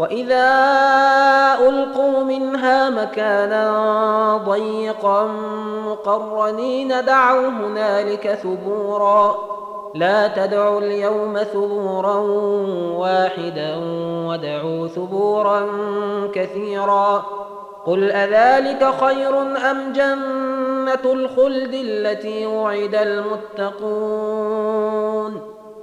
واذا القوا منها مكانا ضيقا مقرنين دعوا هنالك ثبورا لا تدعوا اليوم ثبورا واحدا ودعوا ثبورا كثيرا قل اذلك خير ام جنه الخلد التي وعد المتقون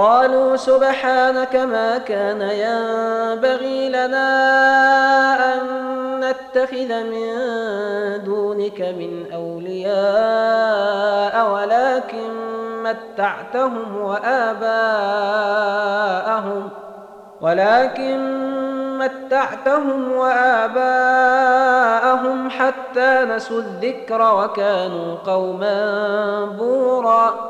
قالوا سبحانك ما كان ينبغي لنا أن نتخذ من دونك من أولياء ولكن متعتهم وآباءهم ولكن متعتهم وآباءهم حتى نسوا الذكر وكانوا قوما بورا.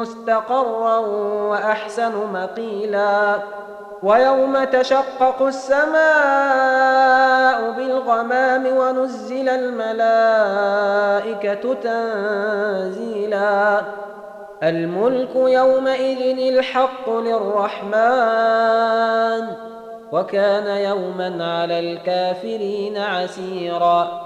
مستقرا وأحسن مقيلا. ويوم تشقق السماء بالغمام ونزل الملائكة تنزيلا. الملك يومئذ الحق للرحمن وكان يوما على الكافرين عسيرا.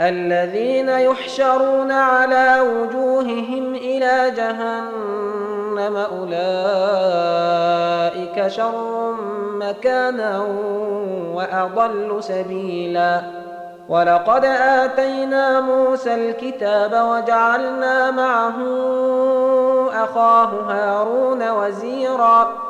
الذين يحشرون على وجوههم إلى جهنم أولئك شر مكانا وأضل سبيلا. ولقد آتينا موسى الكتاب وجعلنا معه أخاه هارون وزيرا.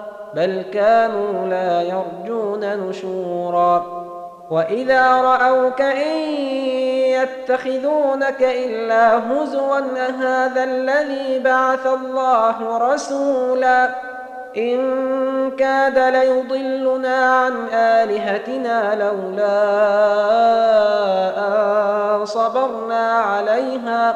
بل كانوا لا يرجون نشورا. وإذا رأوك إن يتخذونك إلا هزوا هذا الذي بعث الله رسولا. إن كاد ليضلنا عن آلهتنا لولا أن صبرنا عليها.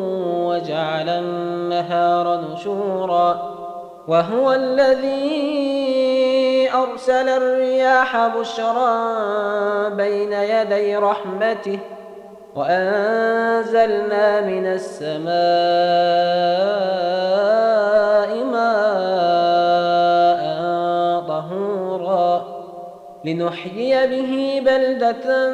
وجعل النهار نشورا وهو الذي أرسل الرياح بشرا بين يدي رحمته وأنزلنا من السماء ماء طهورا لنحيي به بلدة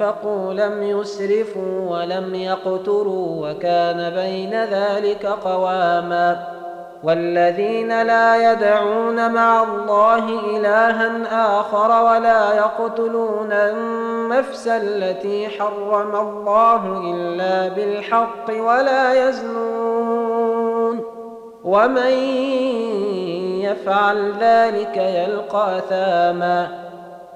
انفقوا لم يسرفوا ولم يقتروا وكان بين ذلك قواما والذين لا يدعون مع الله الها اخر ولا يقتلون النفس التي حرم الله الا بالحق ولا يزنون ومن يفعل ذلك يلقى ثاما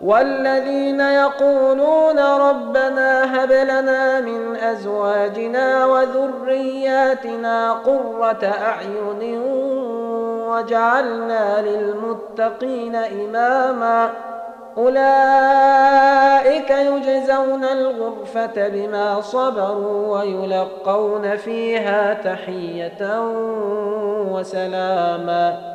والذين يقولون ربنا هب لنا من أزواجنا وذرياتنا قرة أعين وجعلنا للمتقين إماما أولئك يجزون الغرفة بما صبروا ويلقون فيها تحية وسلاما